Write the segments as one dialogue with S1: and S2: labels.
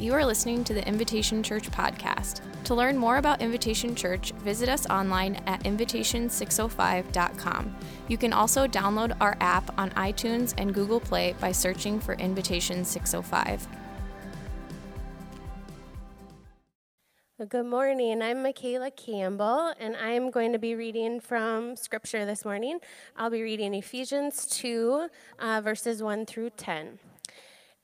S1: You are listening to the Invitation Church podcast. To learn more about Invitation Church, visit us online at invitation605.com. You can also download our app on iTunes and Google Play by searching for Invitation 605.
S2: Good morning. I'm Michaela Campbell, and I'm going to be reading from Scripture this morning. I'll be reading Ephesians 2, uh, verses 1 through 10.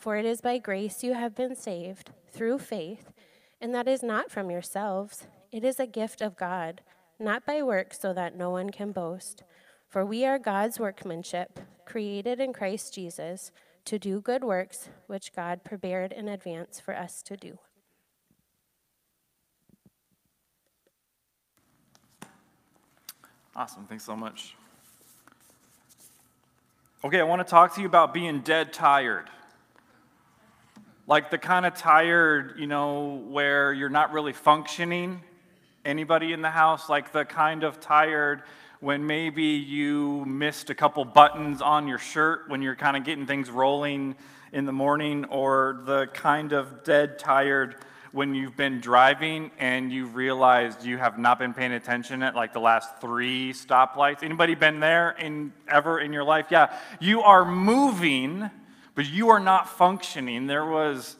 S2: For it is by grace you have been saved, through faith, and that is not from yourselves. It is a gift of God, not by works, so that no one can boast. For we are God's workmanship, created in Christ Jesus, to do good works, which God prepared in advance for us to do.
S3: Awesome. Thanks so much. Okay, I want to talk to you about being dead tired. Like the kind of tired, you know, where you're not really functioning. Anybody in the house? Like the kind of tired when maybe you missed a couple buttons on your shirt when you're kind of getting things rolling in the morning, or the kind of dead tired when you've been driving and you've realized you have not been paying attention at like the last three stoplights. Anybody been there in ever in your life? Yeah, you are moving but you are not functioning. There was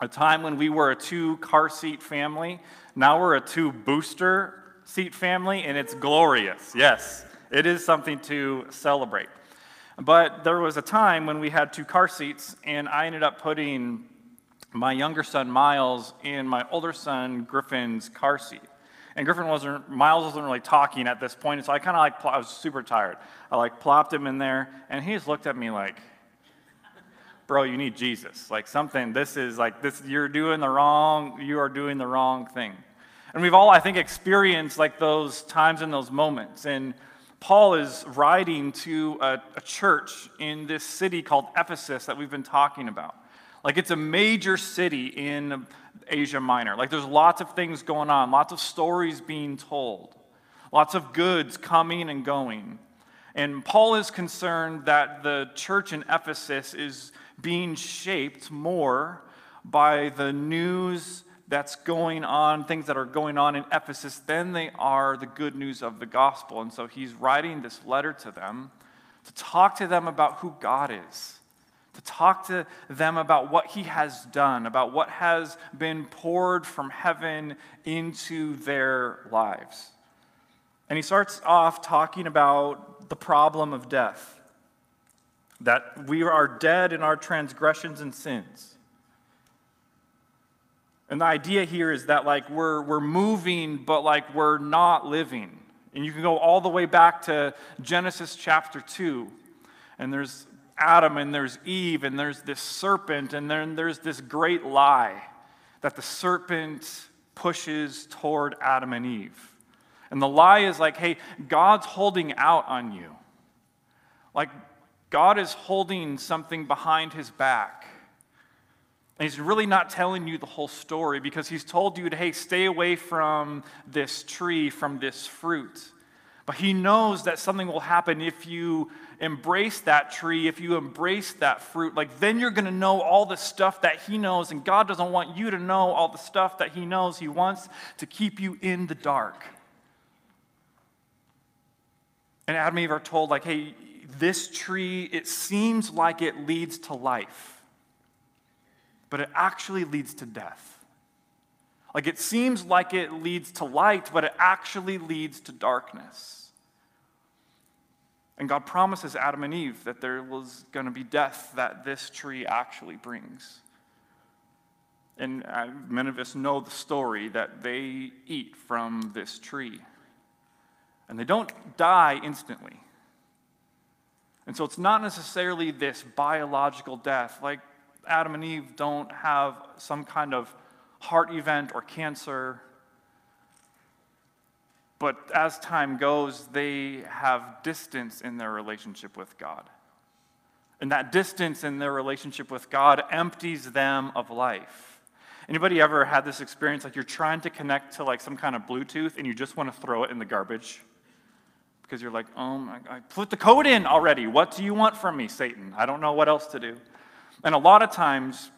S3: a time when we were a two car seat family. Now we're a two booster seat family, and it's glorious. Yes, it is something to celebrate. But there was a time when we had two car seats, and I ended up putting my younger son Miles in my older son Griffin's car seat. And Griffin wasn't, Miles wasn't really talking at this point, so I kind of like, I was super tired. I like plopped him in there, and he just looked at me like, bro, you need Jesus. Like something, this is like this, you're doing the wrong, you are doing the wrong thing. And we've all, I think, experienced like those times and those moments. And Paul is writing to a, a church in this city called Ephesus that we've been talking about. Like it's a major city in Asia Minor. Like there's lots of things going on, lots of stories being told, lots of goods coming and going. And Paul is concerned that the church in Ephesus is being shaped more by the news that's going on, things that are going on in Ephesus, than they are the good news of the gospel. And so he's writing this letter to them to talk to them about who God is, to talk to them about what he has done, about what has been poured from heaven into their lives. And he starts off talking about the problem of death that we are dead in our transgressions and sins. And the idea here is that like we're, we're moving, but like we're not living. And you can go all the way back to Genesis chapter 2. And there's Adam and there's Eve and there's this serpent and then there's this great lie that the serpent pushes toward Adam and Eve. And the lie is like, hey, God's holding out on you. Like God is holding something behind his back. And he's really not telling you the whole story because he's told you to, hey, stay away from this tree, from this fruit. But he knows that something will happen if you embrace that tree, if you embrace that fruit. Like, then you're going to know all the stuff that he knows, and God doesn't want you to know all the stuff that he knows. He wants to keep you in the dark. And Adam and Eve are told, like, hey, this tree, it seems like it leads to life, but it actually leads to death. Like it seems like it leads to light, but it actually leads to darkness. And God promises Adam and Eve that there was going to be death that this tree actually brings. And uh, many of us know the story that they eat from this tree. And they don't die instantly. And so it's not necessarily this biological death. Like Adam and Eve don't have some kind of heart event or cancer. But as time goes, they have distance in their relationship with God. And that distance in their relationship with God empties them of life. Anybody ever had this experience like you're trying to connect to like some kind of Bluetooth and you just want to throw it in the garbage? Because you're like, oh my God, I put the code in already. What do you want from me, Satan? I don't know what else to do. And a lot of times,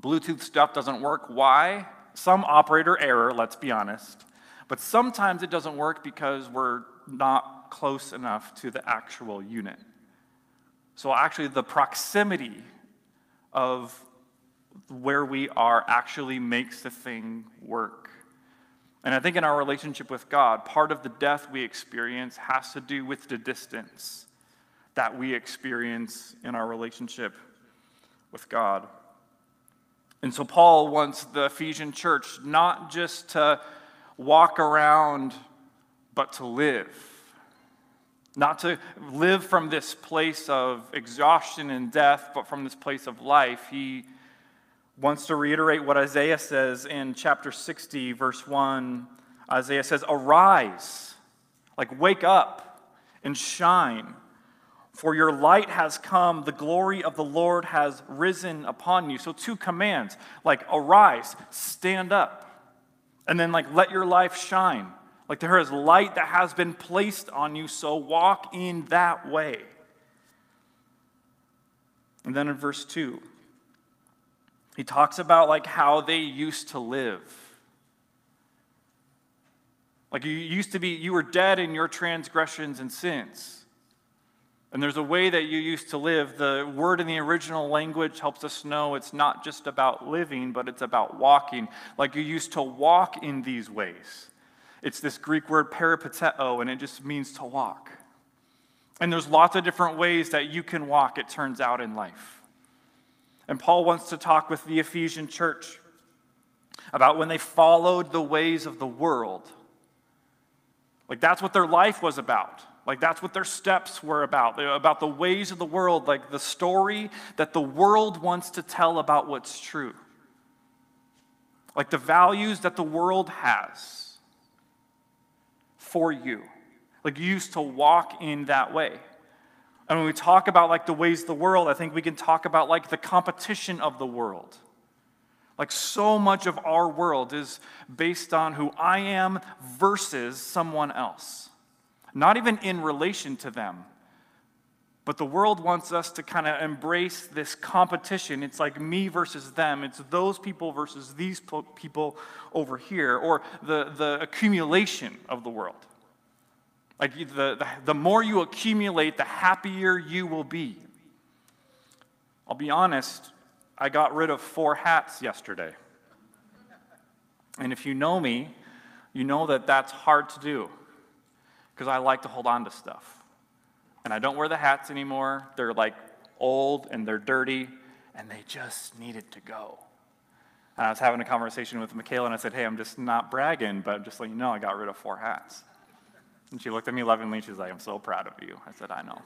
S3: Bluetooth stuff doesn't work. Why? Some operator error, let's be honest. But sometimes it doesn't work because we're not close enough to the actual unit. So, actually, the proximity of where we are actually makes the thing work. And I think in our relationship with God, part of the death we experience has to do with the distance that we experience in our relationship with God. And so Paul wants the Ephesian church not just to walk around, but to live. Not to live from this place of exhaustion and death, but from this place of life. He wants to reiterate what Isaiah says in chapter 60, verse 1. Isaiah says, Arise, like wake up and shine for your light has come, the glory of the Lord has risen upon you. So, two commands like arise, stand up, and then like let your life shine. Like there is light that has been placed on you, so walk in that way. And then in verse 2, he talks about like how they used to live. Like you used to be, you were dead in your transgressions and sins. And there's a way that you used to live. The word in the original language helps us know it's not just about living, but it's about walking. Like you used to walk in these ways. It's this Greek word peripateo, and it just means to walk. And there's lots of different ways that you can walk, it turns out, in life. And Paul wants to talk with the Ephesian church about when they followed the ways of the world. Like that's what their life was about. Like that's what their steps were about, about the ways of the world, like the story that the world wants to tell about what's true. Like the values that the world has for you. Like you used to walk in that way. And when we talk about like the ways of the world, I think we can talk about like the competition of the world. Like so much of our world is based on who I am versus someone else not even in relation to them. But the world wants us to kind of embrace this competition. It's like me versus them. It's those people versus these people over here, or the, the accumulation of the world. Like the, the, the more you accumulate, the happier you will be. I'll be honest, I got rid of four hats yesterday. And if you know me, you know that that's hard to do because I like to hold on to stuff. And I don't wear the hats anymore. They're like old and they're dirty and they just needed to go. And I was having a conversation with Michaela and I said, Hey, I'm just not bragging, but I'm just letting you know I got rid of four hats. And she looked at me lovingly. She's like, I'm so proud of you. I said, I know.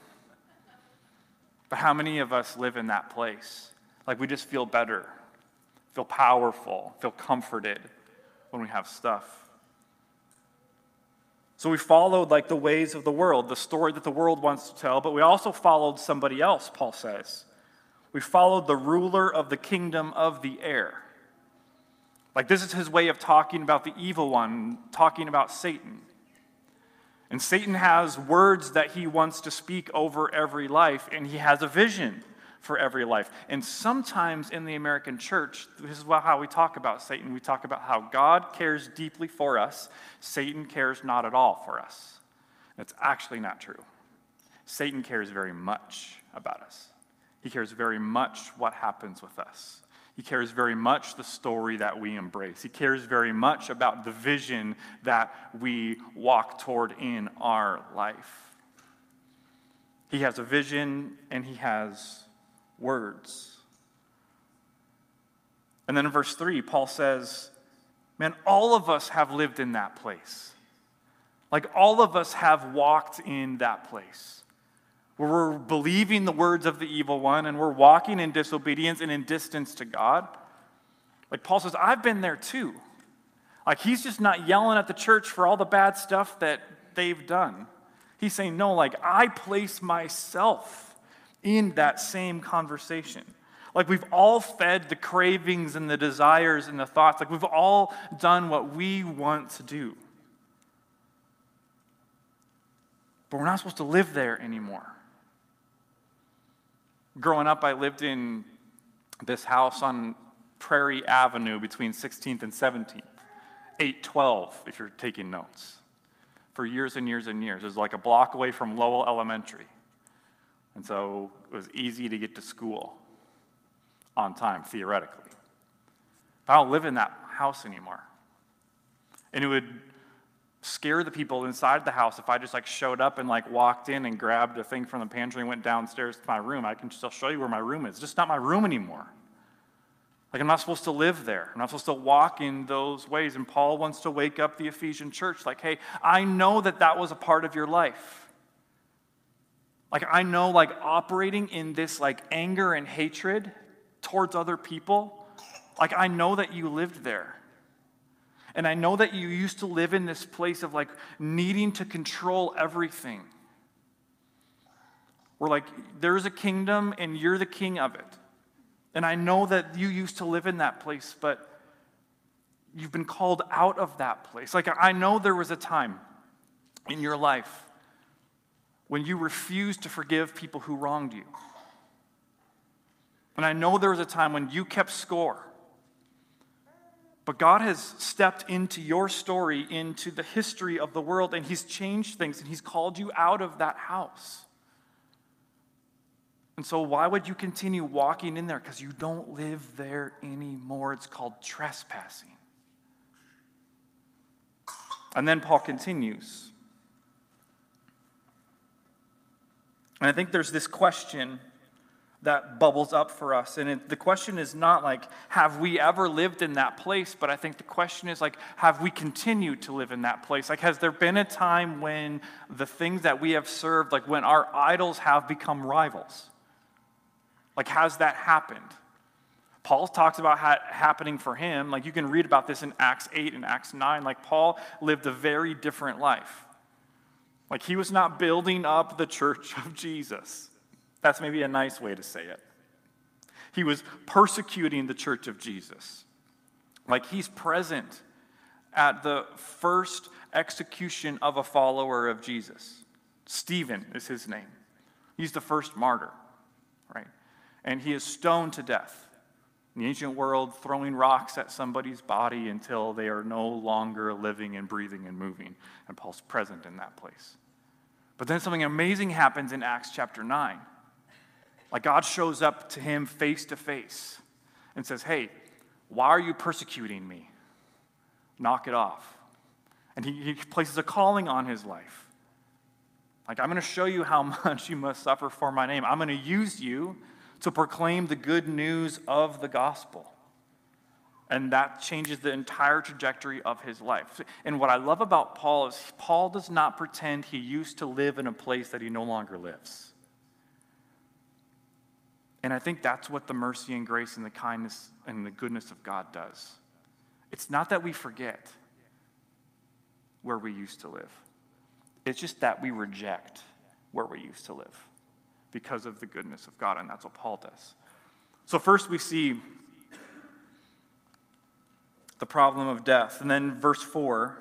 S3: But how many of us live in that place? Like we just feel better, feel powerful, feel comforted when we have stuff. So we followed like the ways of the world, the story that the world wants to tell, but we also followed somebody else, Paul says. We followed the ruler of the kingdom of the air. Like this is his way of talking about the evil one, talking about Satan. And Satan has words that he wants to speak over every life, and he has a vision for every life. And sometimes in the American church, this is how we talk about Satan. We talk about how God cares deeply for us, Satan cares not at all for us. That's actually not true. Satan cares very much about us. He cares very much what happens with us. He cares very much the story that we embrace. He cares very much about the vision that we walk toward in our life. He has a vision and he has words. And then in verse 3, Paul says, Man, all of us have lived in that place. Like all of us have walked in that place where we're believing the words of the evil one and we're walking in disobedience and in distance to God. Like Paul says, I've been there too. Like he's just not yelling at the church for all the bad stuff that they've done. He's saying, no, like I place myself in that same conversation. Like we've all fed the cravings and the desires and the thoughts. Like we've all done what we want to do. But we're not supposed to live there anymore. Growing up, I lived in this house on Prairie Avenue between 16th and 17th, 812, if you're taking notes, for years and years and years. It was like a block away from Lowell Elementary. And so it was easy to get to school on time, theoretically. But I don't live in that house anymore. And it would scare the people inside the house if I just like showed up and like walked in and grabbed a thing from the pantry and went downstairs to my room. I can still show you where my room is. It's just not my room anymore. Like I'm not supposed to live there. I'm not supposed to walk in those ways. And Paul wants to wake up the Ephesian church like, hey, I know that that was a part of your life. Like I know like operating in this like anger and hatred towards other people. Like I know that you lived there. And I know that you used to live in this place of like needing to control everything. Where like there's a kingdom and you're the king of it. And I know that you used to live in that place, but you've been called out of that place. Like I know there was a time in your life when you refused to forgive people who wronged you. And I know there was a time when you kept score but God has stepped into your story, into the history of the world, and He's changed things, and He's called you out of that house. And so, why would you continue walking in there? Because you don't live there anymore. It's called trespassing. And then Paul continues. And I think there's this question that bubbles up for us. And it, the question is not like, have we ever lived in that place? But I think the question is like, have we continued to live in that place? Like, has there been a time when the things that we have served, like when our idols have become rivals? Like, has that happened? Paul talks about ha- happening for him. Like, you can read about this in Acts 8 and Acts 9. Like, Paul lived a very different life. Like, he was not building up the church of Jesus. That's maybe a nice way to say it. He was persecuting the church of Jesus. Like he's present at the first execution of a follower of Jesus. Stephen is his name. He's the first martyr, right? And he is stoned to death. In the ancient world, throwing rocks at somebody's body until they are no longer living and breathing and moving. And Paul's present in that place. But then something amazing happens in Acts chapter 9. Like God shows up to him face to face and says, Hey, why are you persecuting me? Knock it off. And he, he places a calling on his life. Like, I'm going to show you how much you must suffer for my name. I'm going to use you to proclaim the good news of the gospel. And that changes the entire trajectory of his life. And what I love about Paul is Paul does not pretend he used to live in a place that he no longer lives. And I think that's what the mercy and grace and the kindness and the goodness of God does. It's not that we forget where we used to live, it's just that we reject where we used to live because of the goodness of God. And that's what Paul does. So, first we see the problem of death. And then, verse 4,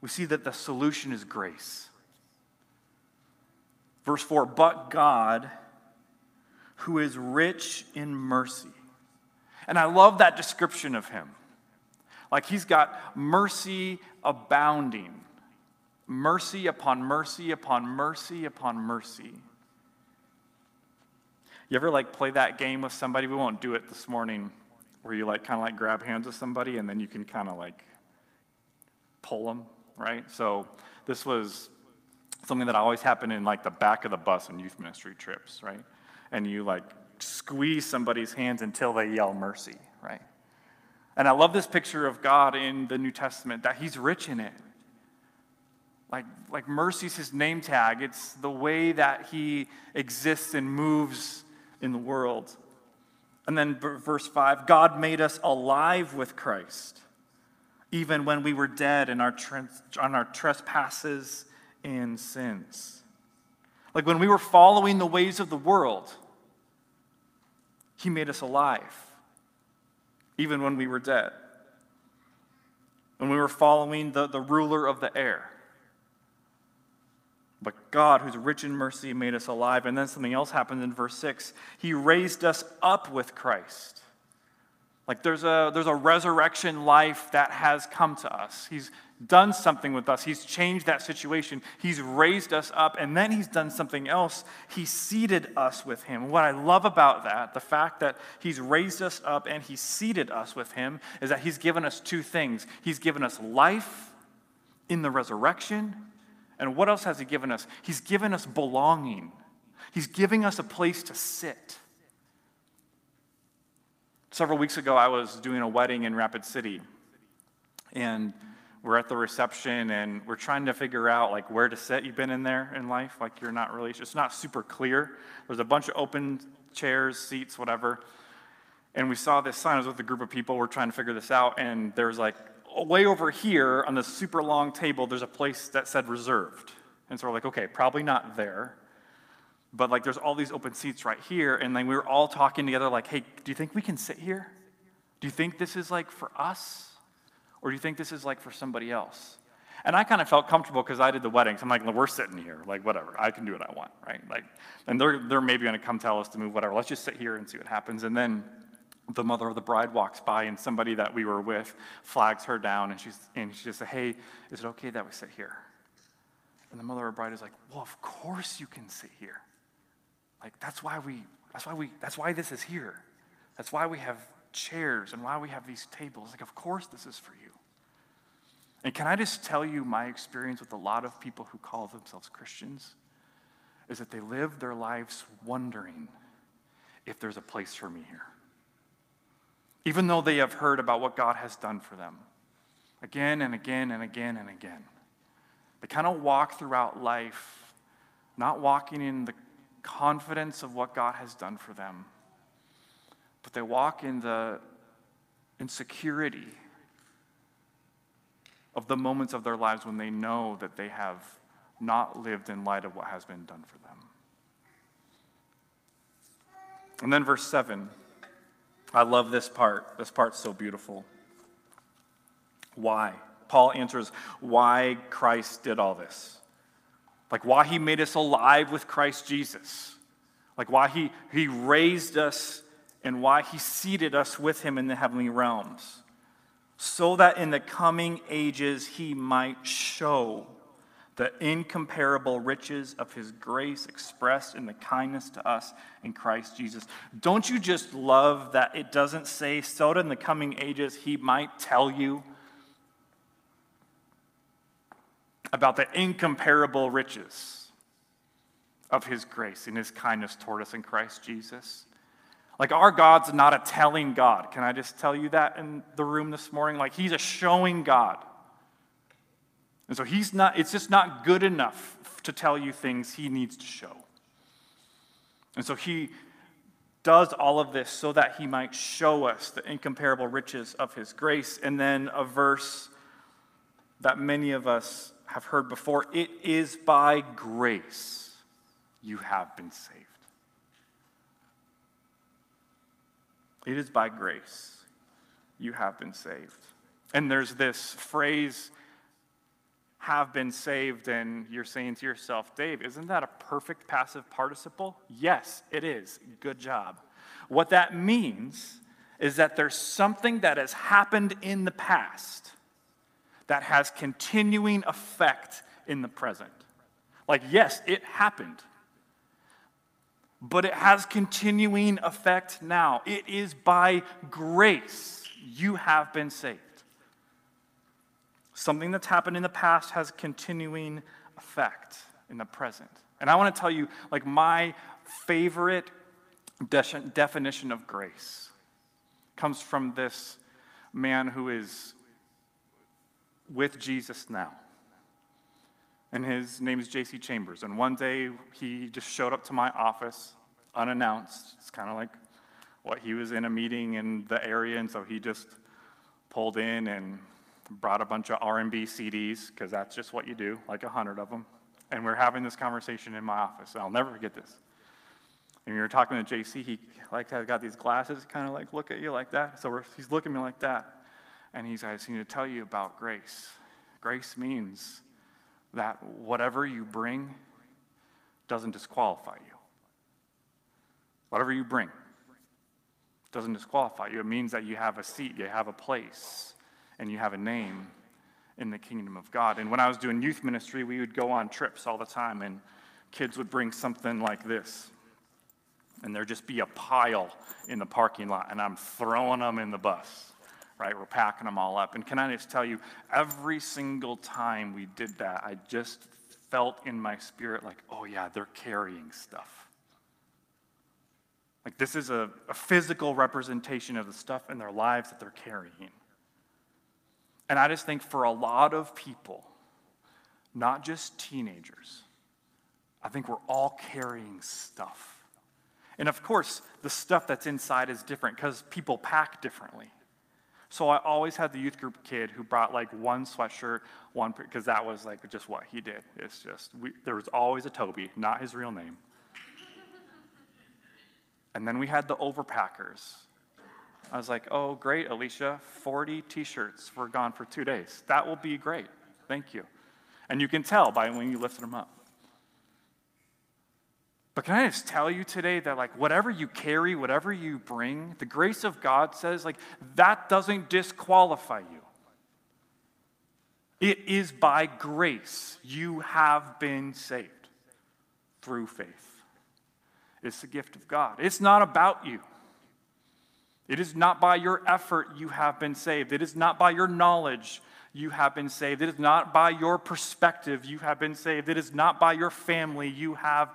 S3: we see that the solution is grace. Verse 4 But God who is rich in mercy. And I love that description of him. Like he's got mercy abounding, mercy upon mercy upon mercy upon mercy. You ever like play that game with somebody? We won't do it this morning where you like kind of like grab hands with somebody and then you can kind of like pull them, right? So this was something that always happened in like the back of the bus on youth ministry trips, right? And you like squeeze somebody's hands until they yell mercy, right? And I love this picture of God in the New Testament that he's rich in it. Like, like mercy's his name tag. It's the way that he exists and moves in the world. And then verse 5 God made us alive with Christ, even when we were dead in our, on our trespasses and sins. Like when we were following the ways of the world, He made us alive, even when we were dead. When we were following the, the ruler of the air. But God, who's rich in mercy, made us alive. And then something else happens in verse 6. He raised us up with Christ. Like there's a, there's a resurrection life that has come to us. He's done something with us. He's changed that situation. He's raised us up, and then he's done something else. He seated us with him. What I love about that, the fact that he's raised us up and he seated us with him, is that he's given us two things. He's given us life in the resurrection, and what else has He given us? He's given us belonging, He's giving us a place to sit. Several weeks ago, I was doing a wedding in Rapid City, and we're at the reception and we're trying to figure out like where to sit you've been in there in life like you're not really it's not super clear there's a bunch of open chairs seats whatever and we saw this sign i was with a group of people we're trying to figure this out and there's like way over here on this super long table, there's a place that said reserved. And so we're like, okay, probably not there. But like there's all these open seats right here. And then we were all talking together, like, hey, do you think we can sit here? Do you think this is like for us? Or do you think this is like for somebody else? And I kind of felt comfortable because I did the weddings. I'm like, we're sitting here. Like, whatever. I can do what I want, right? Like, and they're, they're maybe going to come tell us to move, whatever. Let's just sit here and see what happens. And then the mother of the bride walks by and somebody that we were with flags her down and she's and she just said, Hey, is it okay that we sit here? And the mother of the bride is like, Well, of course you can sit here. Like that's why we that's why we that's why this is here. That's why we have chairs and why we have these tables. Like, of course this is for you. And can I just tell you my experience with a lot of people who call themselves Christians is that they live their lives wondering if there's a place for me here even though they have heard about what God has done for them again and again and again and again. They kind of walk throughout life not walking in the confidence of what God has done for them, but they walk in the insecurity of the moments of their lives when they know that they have not lived in light of what has been done for them. And then verse 7 I love this part. This part's so beautiful. Why? Paul answers why Christ did all this. Like why he made us alive with Christ Jesus. Like why he, he raised us and why he seated us with him in the heavenly realms. So that in the coming ages he might show the incomparable riches of his grace expressed in the kindness to us in Christ Jesus. Don't you just love that it doesn't say, so that in the coming ages he might tell you about the incomparable riches of his grace and his kindness toward us in Christ Jesus? Like, our God's not a telling God. Can I just tell you that in the room this morning? Like, he's a showing God. And so he's not, it's just not good enough to tell you things he needs to show. And so he does all of this so that he might show us the incomparable riches of his grace. And then a verse that many of us have heard before it is by grace you have been saved. It is by grace you have been saved. And there's this phrase have been saved, and you're saying to yourself, Dave, isn't that a perfect passive participle? Yes, it is. Good job. What that means is that there's something that has happened in the past that has continuing effect in the present. Like, yes, it happened. But it has continuing effect now. It is by grace you have been saved. Something that's happened in the past has continuing effect in the present. And I want to tell you, like, my favorite de- definition of grace comes from this man who is with Jesus now. And his name is J.C. Chambers. And one day he just showed up to my office unannounced. It's kind of like what he was in a meeting in the area, and so he just pulled in and brought a bunch of R&B CDs because that's just what you do, like a hundred of them. And we're having this conversation in my office. I'll never forget this. And we were talking to JC. He like had got these glasses, kind of like look at you like that. So he's looking at me like that, and he's I just need to tell you about grace. Grace means that whatever you bring doesn't disqualify you. Whatever you bring doesn't disqualify you. It means that you have a seat, you have a place, and you have a name in the kingdom of God. And when I was doing youth ministry, we would go on trips all the time, and kids would bring something like this. And there'd just be a pile in the parking lot, and I'm throwing them in the bus, right? We're packing them all up. And can I just tell you, every single time we did that, I just felt in my spirit like, oh, yeah, they're carrying stuff. Like, this is a, a physical representation of the stuff in their lives that they're carrying. And I just think for a lot of people, not just teenagers, I think we're all carrying stuff. And of course, the stuff that's inside is different because people pack differently. So I always had the youth group kid who brought like one sweatshirt, one because that was like just what he did. It's just we, there was always a Toby, not his real name. and then we had the overpackers. I was like, "Oh, great, Alicia, 40 t-shirts were gone for 2 days. That will be great. Thank you." And you can tell by when you lift them up. But can I just tell you today that, like, whatever you carry, whatever you bring, the grace of God says, like, that doesn't disqualify you. It is by grace you have been saved through faith. It's the gift of God. It's not about you. It is not by your effort you have been saved. It is not by your knowledge you have been saved. It is not by your perspective you have been saved. It is not by your family you have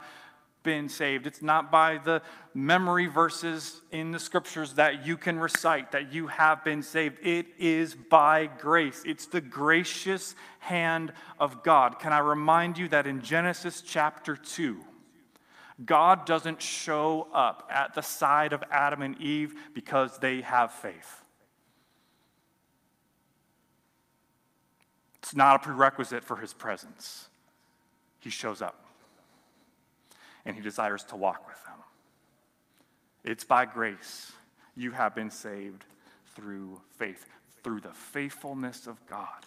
S3: been saved. It's not by the memory verses in the scriptures that you can recite that you have been saved. It is by grace. It's the gracious hand of God. Can I remind you that in Genesis chapter 2, God doesn't show up at the side of Adam and Eve because they have faith. It's not a prerequisite for his presence. He shows up and he desires to walk with them. It's by grace you have been saved through faith, through the faithfulness of God,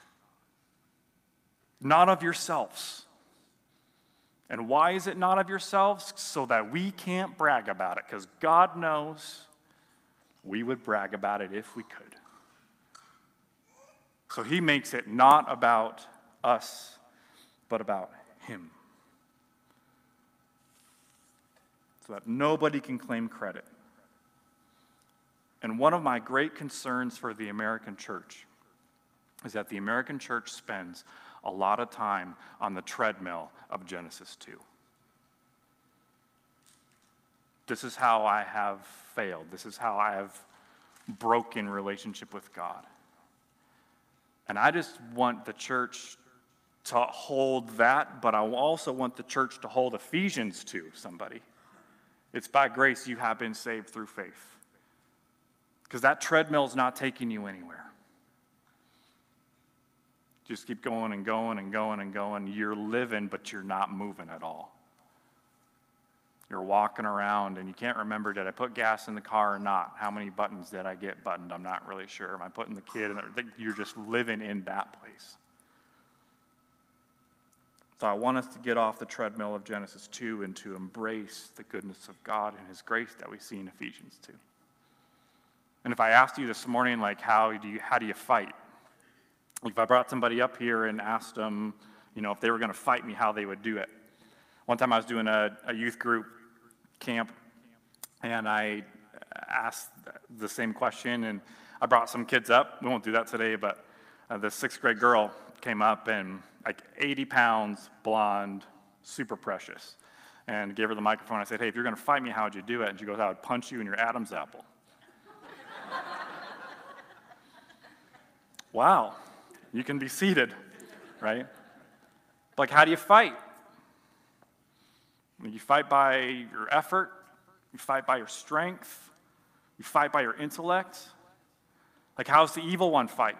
S3: not of yourselves. And why is it not of yourselves? So that we can't brag about it, because God knows we would brag about it if we could. So he makes it not about us, but about him. That nobody can claim credit. And one of my great concerns for the American church is that the American church spends a lot of time on the treadmill of Genesis 2. This is how I have failed. This is how I have broken relationship with God. And I just want the church to hold that, but I also want the church to hold Ephesians 2, somebody. It's by grace you have been saved through faith. Because that treadmill is not taking you anywhere. Just keep going and going and going and going. You're living, but you're not moving at all. You're walking around and you can't remember did I put gas in the car or not? How many buttons did I get buttoned? I'm not really sure. Am I putting the kid in there? You're just living in that place. So I want us to get off the treadmill of Genesis 2 and to embrace the goodness of God and His grace that we see in Ephesians 2. And if I asked you this morning, like, how do you, how do you fight? If I brought somebody up here and asked them, you know, if they were going to fight me, how they would do it. One time I was doing a, a youth group camp, and I asked the same question, and I brought some kids up. We won't do that today, but uh, the sixth grade girl came up and like 80 pounds, blonde, super precious, and gave her the microphone. I said, "Hey, if you're going to fight me, how would you do it?" And she goes, "I would punch you in your Adam's apple." wow, you can be seated, right? Like, how do you fight? You fight by your effort, you fight by your strength, you fight by your intellect. Like, how's the evil one fight?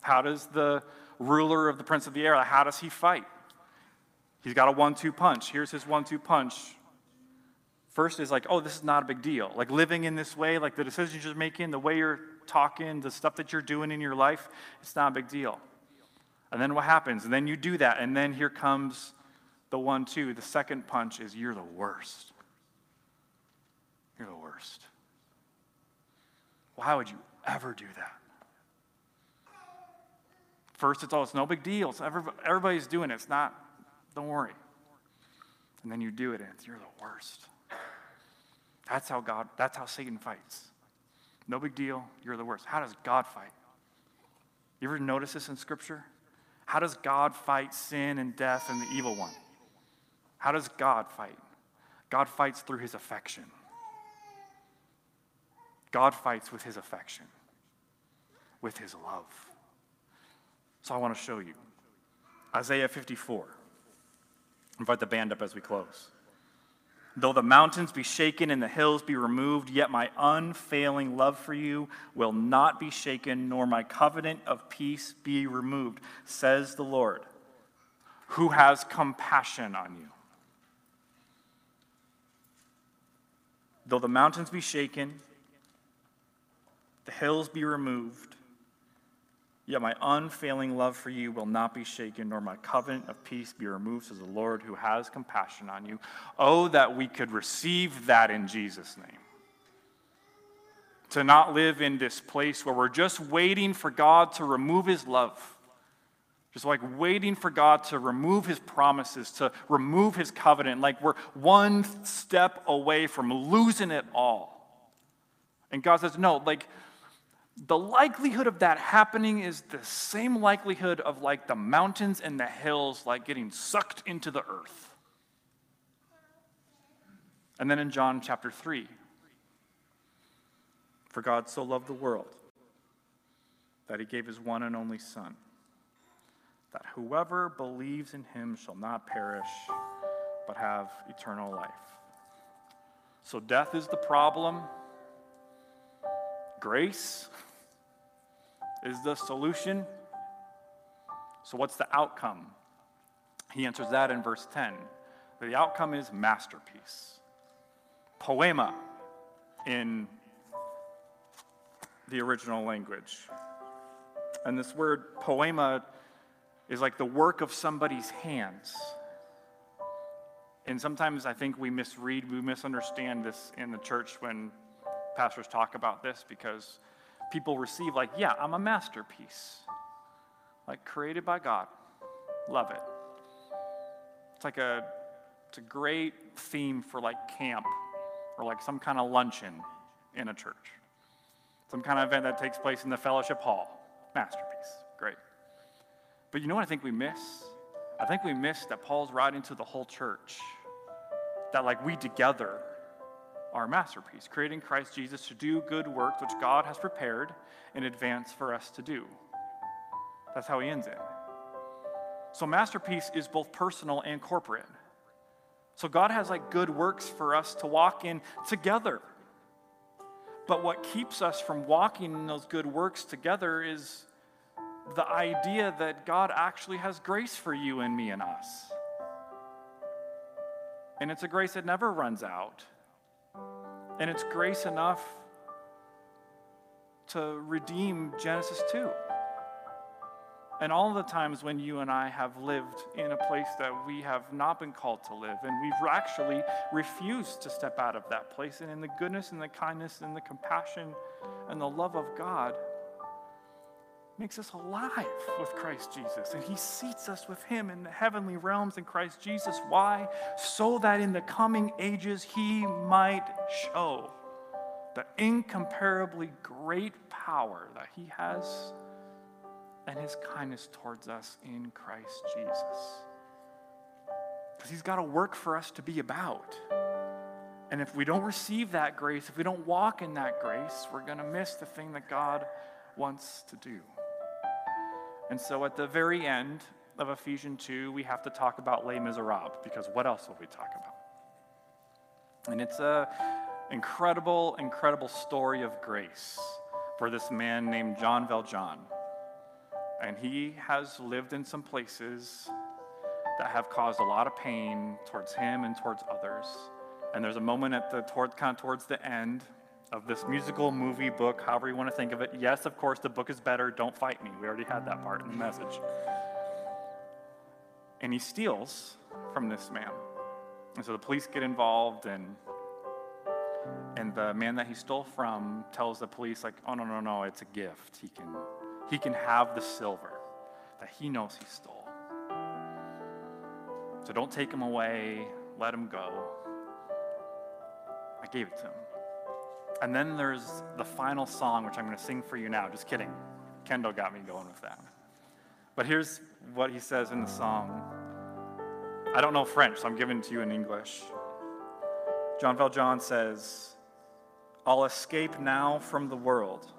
S3: How does the ruler of the prince of the air, how does he fight? He's got a one two punch. Here's his one two punch. First is like, oh, this is not a big deal. Like living in this way, like the decisions you're making, the way you're talking, the stuff that you're doing in your life, it's not a big deal. And then what happens? And then you do that, and then here comes the one two. The second punch is you're the worst. You're the worst. Why would you ever do that? First, it's all, it's no big deal. It's everybody's doing it. It's not, don't worry. And then you do it, and you're the worst. That's how God, that's how Satan fights. No big deal, you're the worst. How does God fight? You ever notice this in Scripture? How does God fight sin and death and the evil one? How does God fight? God fights through his affection. God fights with his affection, with his love. So I want to show you. Isaiah 54. Invite the band up as we close. Though the mountains be shaken and the hills be removed, yet my unfailing love for you will not be shaken, nor my covenant of peace be removed, says the Lord, who has compassion on you. Though the mountains be shaken, the hills be removed, Yet my unfailing love for you will not be shaken, nor my covenant of peace be removed, says the Lord who has compassion on you. Oh, that we could receive that in Jesus' name. To not live in this place where we're just waiting for God to remove his love. Just like waiting for God to remove his promises, to remove his covenant, like we're one step away from losing it all. And God says, no, like, the likelihood of that happening is the same likelihood of like the mountains and the hills like getting sucked into the earth. And then in John chapter 3, for God so loved the world that he gave his one and only Son, that whoever believes in him shall not perish, but have eternal life. So death is the problem, grace is the solution. So, what's the outcome? He answers that in verse 10. The outcome is masterpiece. Poiema in the original language. And this word poiema is like the work of somebody's hands. And sometimes I think we misread, we misunderstand this in the church when pastors talk about this because people receive, like, yeah, I'm a masterpiece, like created by God. Love it. It's like a, it's a great theme for like camp or like some kind of luncheon in a church. Some kind of event that takes place in the fellowship hall. Masterpiece. Great. But you know what I think we miss? I think we miss that Paul's writing to the whole church. That like we together our masterpiece, creating Christ Jesus to do good works which God has prepared in advance for us to do. That's how he ends it. So, masterpiece is both personal and corporate. So, God has like good works for us to walk in together. But what keeps us from walking in those good works together is the idea that God actually has grace for you and me and us. And it's a grace that never runs out. And it's grace enough to redeem Genesis 2. And all the times when you and I have lived in a place that we have not been called to live, and we've actually refused to step out of that place, and in the goodness and the kindness and the compassion and the love of God, makes us alive with Christ Jesus, and He seats us with Him in the heavenly realms in Christ Jesus. Why? So that in the coming ages He might show the incomparably great power that He has and His kindness towards us in Christ Jesus. Because He's got a work for us to be about. And if we don't receive that grace, if we don't walk in that grace, we're going to miss the thing that God wants to do. And so at the very end of Ephesians 2, we have to talk about Les Miserables, because what else will we talk about? And it's a incredible, incredible story of grace for this man named Jean Valjean. And he has lived in some places that have caused a lot of pain towards him and towards others. And there's a moment at the toward, kind of towards the end of this musical movie book, however you want to think of it. Yes, of course, the book is better. Don't fight me. We already had that part in the message. And he steals from this man. And so the police get involved, and and the man that he stole from tells the police, like, oh no, no, no, it's a gift. He can he can have the silver that he knows he stole. So don't take him away, let him go. I gave it to him. And then there's the final song, which I'm going to sing for you now. Just kidding. Kendall got me going with that. But here's what he says in the song. I don't know French, so I'm giving it to you in English. Jean Valjean says, I'll escape now from the world,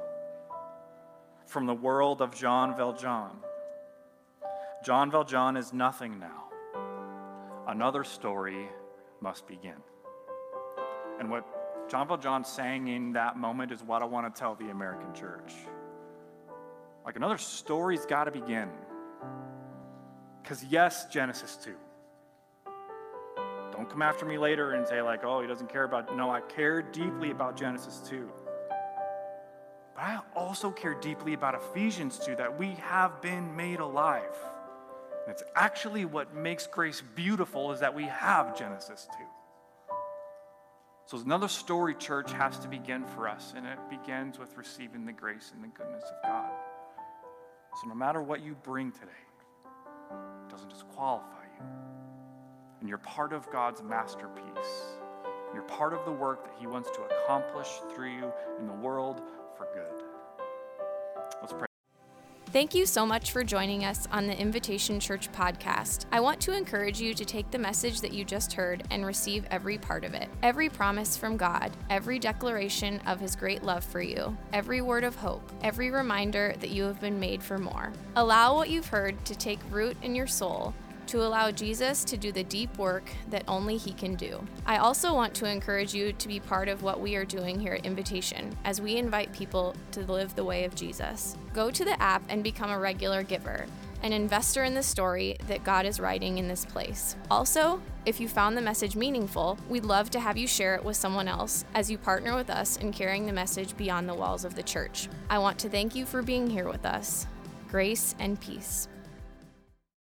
S3: from the world of Jean Valjean. Jean Valjean is nothing now. Another story must begin. And what Jean Valjean sang in that moment is what I want to tell the American church. Like another story's got to begin. Because, yes, Genesis 2. Don't come after me later and say, like, oh, he doesn't care about. No, I care deeply about Genesis 2. But I also care deeply about Ephesians 2 that we have been made alive. And it's actually what makes grace beautiful is that we have Genesis 2. So another story, church, has to begin for us, and it begins with receiving the grace and the goodness of God. So no matter what you bring today, it doesn't disqualify you. And you're part of God's masterpiece. You're part of the work that He wants to accomplish through you in the world for good. Let's pray.
S1: Thank you so much for joining us on the Invitation Church podcast. I want to encourage you to take the message that you just heard and receive every part of it. Every promise from God, every declaration of His great love for you, every word of hope, every reminder that you have been made for more. Allow what you've heard to take root in your soul to allow Jesus to do the deep work that only He can do. I also want to encourage you to be part of what we are doing here at Invitation as we invite people to live the way of Jesus. Go to the app and become a regular giver, an investor in the story that God is writing in this place. Also, if you found the message meaningful, we'd love to have you share it with someone else as you partner with us in carrying the message beyond the walls of the church. I want to thank you for being here with us. Grace and peace.